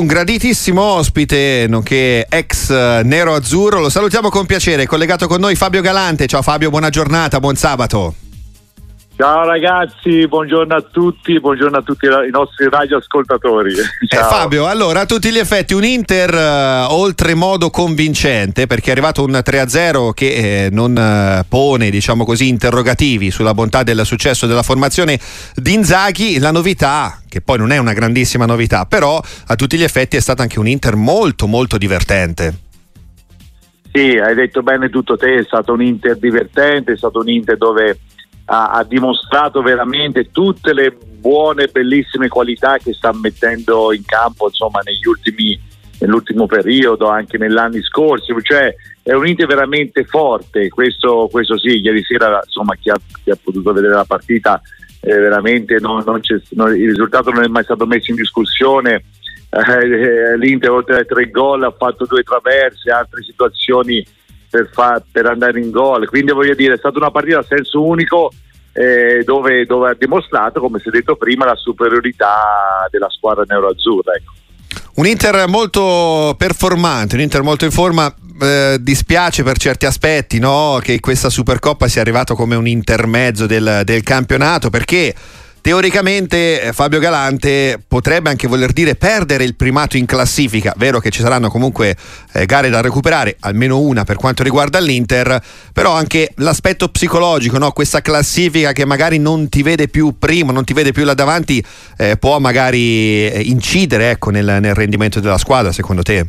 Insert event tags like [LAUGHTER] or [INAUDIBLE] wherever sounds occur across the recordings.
Un graditissimo ospite, nonché ex nero azzurro, lo salutiamo con piacere, collegato con noi Fabio Galante. Ciao Fabio, buona giornata, buon sabato. Ciao ragazzi, buongiorno a tutti, buongiorno a tutti i nostri radioascoltatori. Eh, [LAUGHS] Fabio, allora a tutti gli effetti un Inter uh, oltremodo convincente perché è arrivato un 3-0 che eh, non uh, pone, diciamo così, interrogativi sulla bontà del successo della formazione di Inzaghi. La novità, che poi non è una grandissima novità, però a tutti gli effetti è stato anche un Inter molto molto divertente. Sì, hai detto bene tutto te, è stato un Inter divertente, è stato un Inter dove ha, ha dimostrato veramente tutte le buone, bellissime qualità che sta mettendo in campo insomma, negli ultimi, nell'ultimo periodo, anche negli anni scorsi. Cioè, è un Inter veramente forte, questo, questo sì, ieri sera insomma, chi, ha, chi ha potuto vedere la partita eh, veramente non, non non, il risultato non è mai stato messo in discussione. Eh, L'Inter oltre ai tre gol ha fatto due traverse, altre situazioni per, fa, per andare in gol. Quindi voglio dire, è stata una partita a senso unico eh, dove, dove, ha dimostrato, come si è detto prima, la superiorità della squadra nero-azzurra. Ecco. Un Inter molto performante, un Inter molto in forma. Eh, dispiace per certi aspetti no? che questa Supercoppa sia arrivato come un intermezzo del, del campionato perché Teoricamente eh, Fabio Galante potrebbe anche voler dire perdere il primato in classifica, vero che ci saranno comunque eh, gare da recuperare, almeno una per quanto riguarda l'Inter, però anche l'aspetto psicologico, no? questa classifica che magari non ti vede più primo, non ti vede più là davanti, eh, può magari eh, incidere ecco, nel, nel rendimento della squadra secondo te?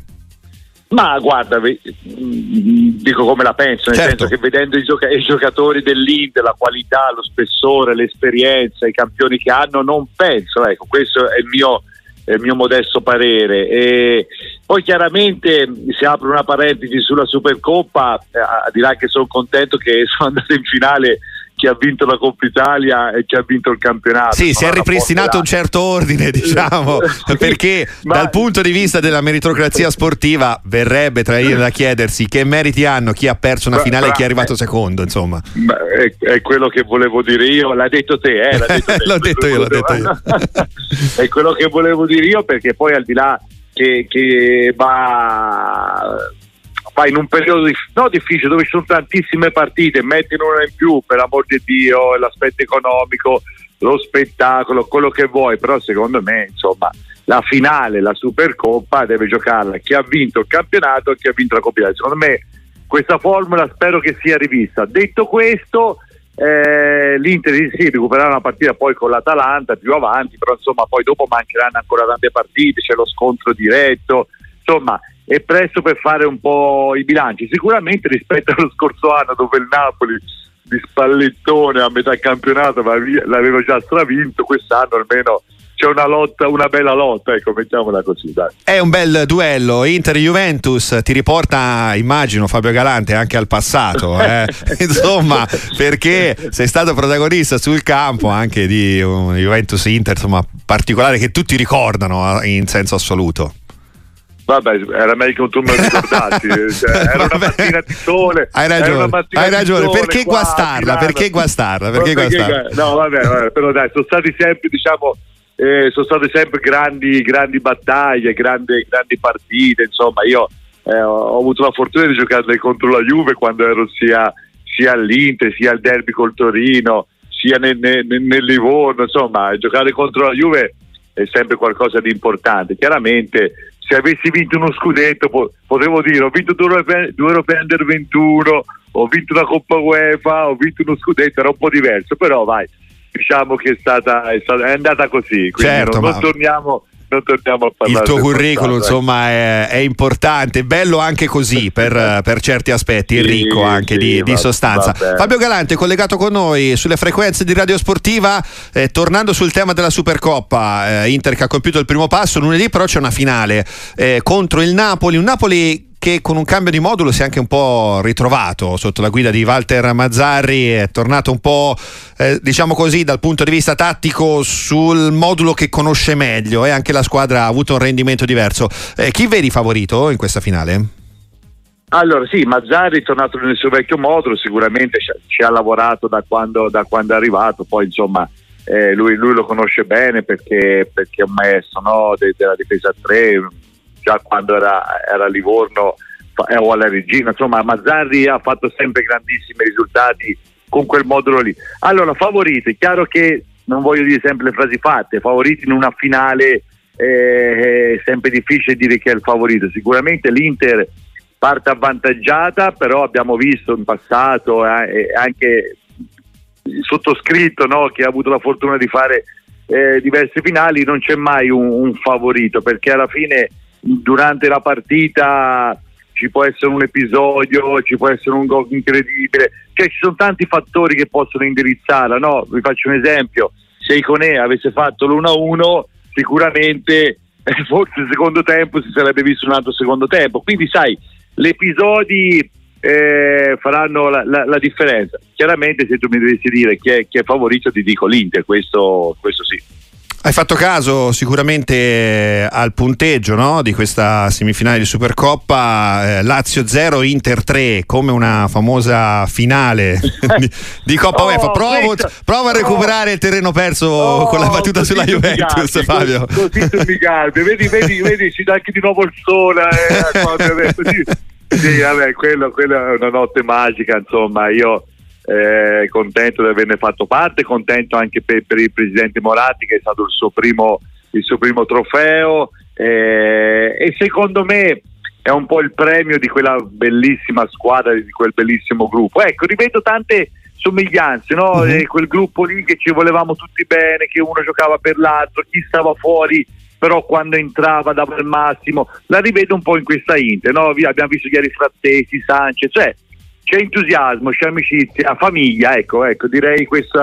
Ma guarda, mm, dico come la penso, nel certo. senso che vedendo i, gioca- i, giocatori dell'Inter, la qualità, lo spessore, l'esperienza, i campioni che hanno, non penso, ecco, questo è il mio, è il mio modesto parere. E poi chiaramente si apre una parentesi sulla Supercoppa, eh, dirà che sono contento che [LAUGHS] sono andato in finale chi ha vinto la Coppa Italia e chi ha vinto il campionato. Sì, si è ripristinato un certo ordine, [LAUGHS] diciamo, [LAUGHS] perché Ma... dal punto di vista della meritocrazia sportiva verrebbe tra io da chiedersi che meriti hanno chi ha perso una finale e chi è arrivato secondo, insomma. È, è, quello che volevo dire io, l'ha detto te, eh, l'ha detto te. [LAUGHS] l'ho detto io, l'ho detto io. è quello che volevo dire io perché poi al di là che, che va ma in un periodo di, no, difficile dove ci sono tantissime partite, mettine una in più per amor di Dio, l'aspetto economico, lo spettacolo, quello che vuoi, però secondo me insomma la finale, la Supercoppa deve giocarla chi ha vinto il campionato e chi ha vinto la Coppa Italia. Secondo me questa formula spero che sia rivista. Detto questo, eh, l'Inter sì, recupererà una partita poi con l'Atalanta più avanti, però insomma poi dopo mancheranno ancora tante partite, c'è lo scontro diretto, insomma è presto per fare un po' i bilanci. Sicuramente rispetto allo scorso anno dove il Napoli di spallettone a metà campionato l'aveva già stravinto, quest'anno almeno c'è una lotta, una bella lotta, ecco, mettiamola così. Dai. È un bel duello. Inter-Juventus ti riporta, immagino, Fabio Galante anche al passato, [LAUGHS] eh? insomma, perché sei stato protagonista sul campo anche di un Juventus-Inter, insomma, particolare che tutti ricordano eh, in senso assoluto. Vabbè, era meglio che tu me lo [LAUGHS] ricordassi. cioè, era una mattina di sole. Hai ragione, hai ragione. perché qua, guastarla? Perché guastarla? Perché guastarla? No, vabbè, vabbè, però dai, sono stati sempre, diciamo, eh, sono state sempre grandi, grandi battaglie, grandi, grandi partite. Insomma, io eh, ho avuto la fortuna di giocare contro la Juve quando ero sia, sia all'Inter, sia al derby col Torino, sia nel, nel, nel Livorno. Insomma, giocare contro la Juve è sempre qualcosa di importante. Chiaramente se avessi vinto uno scudetto potevo dire ho vinto due europei under 21 ho vinto una Coppa UEFA ho vinto uno scudetto era un po' diverso però vai diciamo che è stata, è, stata, è andata così quindi certo, non, non torniamo non torniamo a parlare. Il tuo curriculum, insomma, è, è, importante, bello anche così per, [LAUGHS] per certi aspetti, sì, ricco anche sì, di, va, di, sostanza. Fabio Galante, collegato con noi sulle frequenze di Radio Sportiva, eh, tornando sul tema della Supercoppa, eh, Inter che ha compiuto il primo passo, lunedì però c'è una finale eh, contro il Napoli, un Napoli che con un cambio di modulo si è anche un po' ritrovato sotto la guida di Walter Mazzarri, è tornato un po' eh, diciamo così dal punto di vista tattico sul modulo che conosce meglio e anche la squadra ha avuto un rendimento diverso. Eh, chi vedi favorito in questa finale? Allora sì, Mazzarri è tornato nel suo vecchio modulo, sicuramente ci ha, lavorato da quando, da quando, è arrivato, poi insomma eh, lui, lui, lo conosce bene perché, perché è un maestro no, de, della difesa 3, già quando era, era a Livorno eh, o alla Regina, insomma Mazzarri ha fatto sempre grandissimi risultati con quel modulo lì. Allora, favoriti, è chiaro che non voglio dire sempre le frasi fatte, favoriti in una finale eh, è sempre difficile dire chi è il favorito, sicuramente l'Inter parte avvantaggiata, però abbiamo visto in passato eh, anche sottoscritto no, che ha avuto la fortuna di fare eh, diverse finali, non c'è mai un, un, favorito perché alla fine durante la partita ci può essere un episodio, ci può essere un gol incredibile, cioè ci sono tanti fattori che possono indirizzarla. No? Vi faccio un esempio, se Iconè avesse fatto l'1-1 sicuramente eh, forse il secondo tempo si sarebbe visto un altro secondo tempo, quindi sai, gli episodi eh, faranno la, la, la, differenza. Chiaramente se tu mi dovessi dire chi è, chi è favorito ti dico l'Inter, questo, questo sì. Hai fatto caso sicuramente al punteggio no? di questa semifinale di Supercoppa, eh, Lazio 0, Inter 3, come una famosa finale [LAUGHS] di, di Coppa oh, UEFA. Prova, prova, a recuperare oh, il terreno perso oh, con la battuta sulla Juventus, garbi, Fabio. Così, così mi garbi. Vedi, vedi, vedi, ci dà anche di nuovo il sole. Eh, [LAUGHS] sì, vabbè, quello, quello è una notte magica, insomma, io eh, contento di averne fatto parte, contento anche per, per, il presidente Moratti che è stato il suo primo, il suo primo trofeo eh, e secondo me è un po' il premio di quella bellissima squadra, di quel bellissimo gruppo. Ecco, rivedo tante somiglianze, no? mm-hmm. quel gruppo lì che ci volevamo tutti bene, che uno giocava per l'altro, chi stava fuori però quando entrava dava il massimo, la rivedo un po' in questa Inter, no? abbiamo visto ieri Frattesi, Sanchez, cioè c'è entusiasmo, c'è amicizia, famiglia, ecco, ecco, direi questo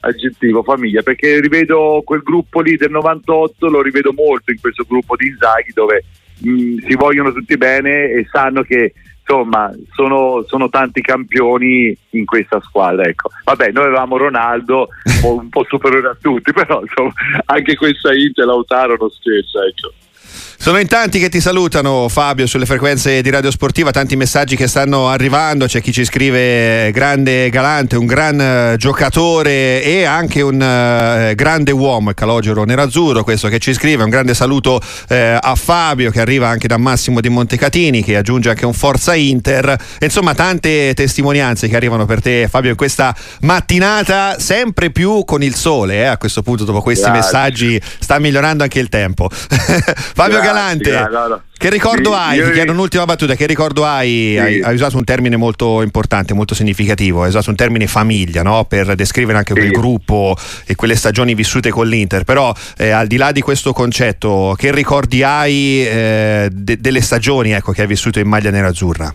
aggettivo, famiglia, perché rivedo quel gruppo lì del 98, lo rivedo molto in questo gruppo di Inzaghi dove mh, mm, si vogliono tutti bene e sanno che insomma sono, sono, tanti campioni in questa squadra. Ecco. Vabbè, noi avevamo Ronaldo [LAUGHS] un po' superiore a tutti, però insomma, anche questa Inter Lautaro non scherza. Ecco. Sono in tanti che ti salutano Fabio sulle frequenze di Radio Sportiva, tanti messaggi che stanno arrivando, c'è chi ci scrive grande galante, un gran uh, giocatore e anche un uh, grande uomo, Calogero Nerazzurro, questo che ci scrive, un grande saluto uh, a Fabio che arriva anche da Massimo di Montecatini che aggiunge anche un Forza Inter, insomma tante testimonianze che arrivano per te Fabio in questa mattinata, sempre più con il sole, a questo punto dopo questi Grazie. messaggi sta migliorando anche il tempo. [LAUGHS] Fabio Galante. Allora. Che ricordo sì, hai? Ti chiedo un'ultima battuta. Che ricordo hai? Sì. hai? hai? usato un termine molto importante, molto significativo. Hai usato un termine famiglia no? per descrivere anche sì. quel gruppo e quelle stagioni vissute con l'Inter. Però, eh, al di là di questo concetto, che ricordi hai eh, de- delle stagioni ecco, che hai vissuto in maglia nerazzurra?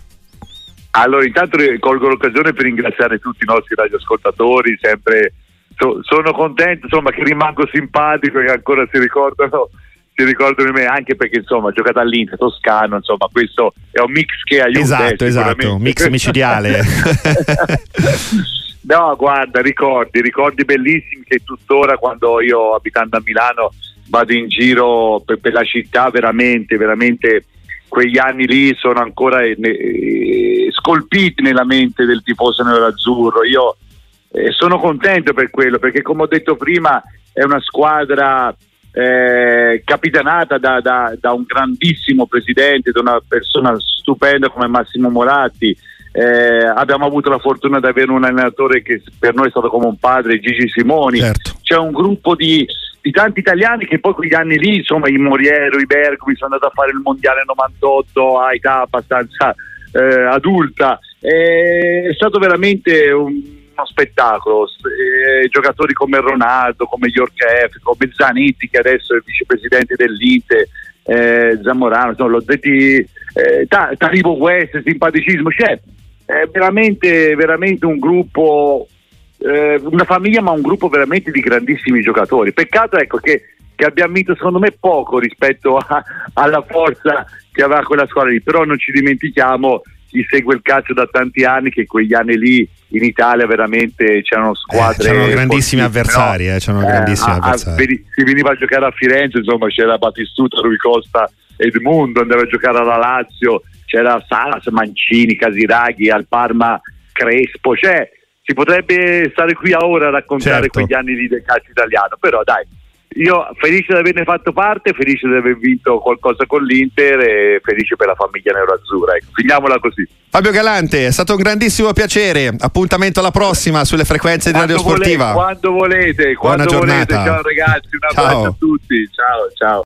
Allora, intanto colgo l'occasione per ringraziare tutti i nostri radioascoltatori. Sempre so- sono contento insomma, che rimango simpatico e che ancora si ricordano ti ricordo di me anche perché insomma ha giocato all'Inter, Toscano, insomma questo è un mix che aiuta. Esatto, esatto, un mix micidiale. [LAUGHS] no, guarda, ricordi, ricordi bellissimi che tuttora quando io abitando a Milano vado in giro per, per la città, veramente, veramente quegli anni lì sono ancora eh, eh, scolpiti nella mente del tifoso nero-azzurro. Io eh, sono contento per quello perché come ho detto prima è una squadra eh, capitanata da, da, da, un grandissimo presidente, da una persona stupenda come Massimo Moratti. Eh, abbiamo avuto la fortuna di avere un allenatore che per noi è stato come un padre, Gigi Simoni. Certo. C'è un gruppo di, di, tanti italiani che poi quegli anni lì, insomma, i Moriero, i Bergomi, sono andati a fare il mondiale 98 a età abbastanza eh, adulta. è stato veramente un uno spettacolo. Eh, giocatori come Ronaldo, come Yorkef, come Zanetti che adesso è vicepresidente dell'Inter, eh, Zamorano, insomma, l'ho detti, eh, Taribo West, simpaticismo, c'è è veramente, veramente un gruppo, eh, una famiglia ma un gruppo veramente di grandissimi giocatori. Peccato ecco che, che abbiamo vinto secondo me poco rispetto a, alla forza che aveva quella squadra lì, però non ci dimentichiamo chi segue il calcio da tanti anni che quegli anni lì in Italia veramente c'erano squadre eh, c'erano grandissimi avversari no? eh, c'erano eh, grandissimi a, avversari. A, si veniva a giocare a Firenze insomma c'era Battistuta, Rui Costa Edmundo andava a giocare alla Lazio c'era Salas, Mancini, Casiraghi al Parma Crespo cioè si potrebbe stare qui a ora a raccontare certo. quegli anni del calcio italiano, però dai, io felice di averne fatto parte, felice di aver vinto qualcosa con l'Inter e felice per la famiglia neroazzurra. Ecco, finiamola così. Fabio Galante, è stato un grandissimo piacere. Appuntamento alla prossima sulle frequenze di Radio Sportiva. Volete, quando volete, quando Buona volete. Giornata. Ciao ragazzi, un abbraccio a tutti. Ciao, ciao.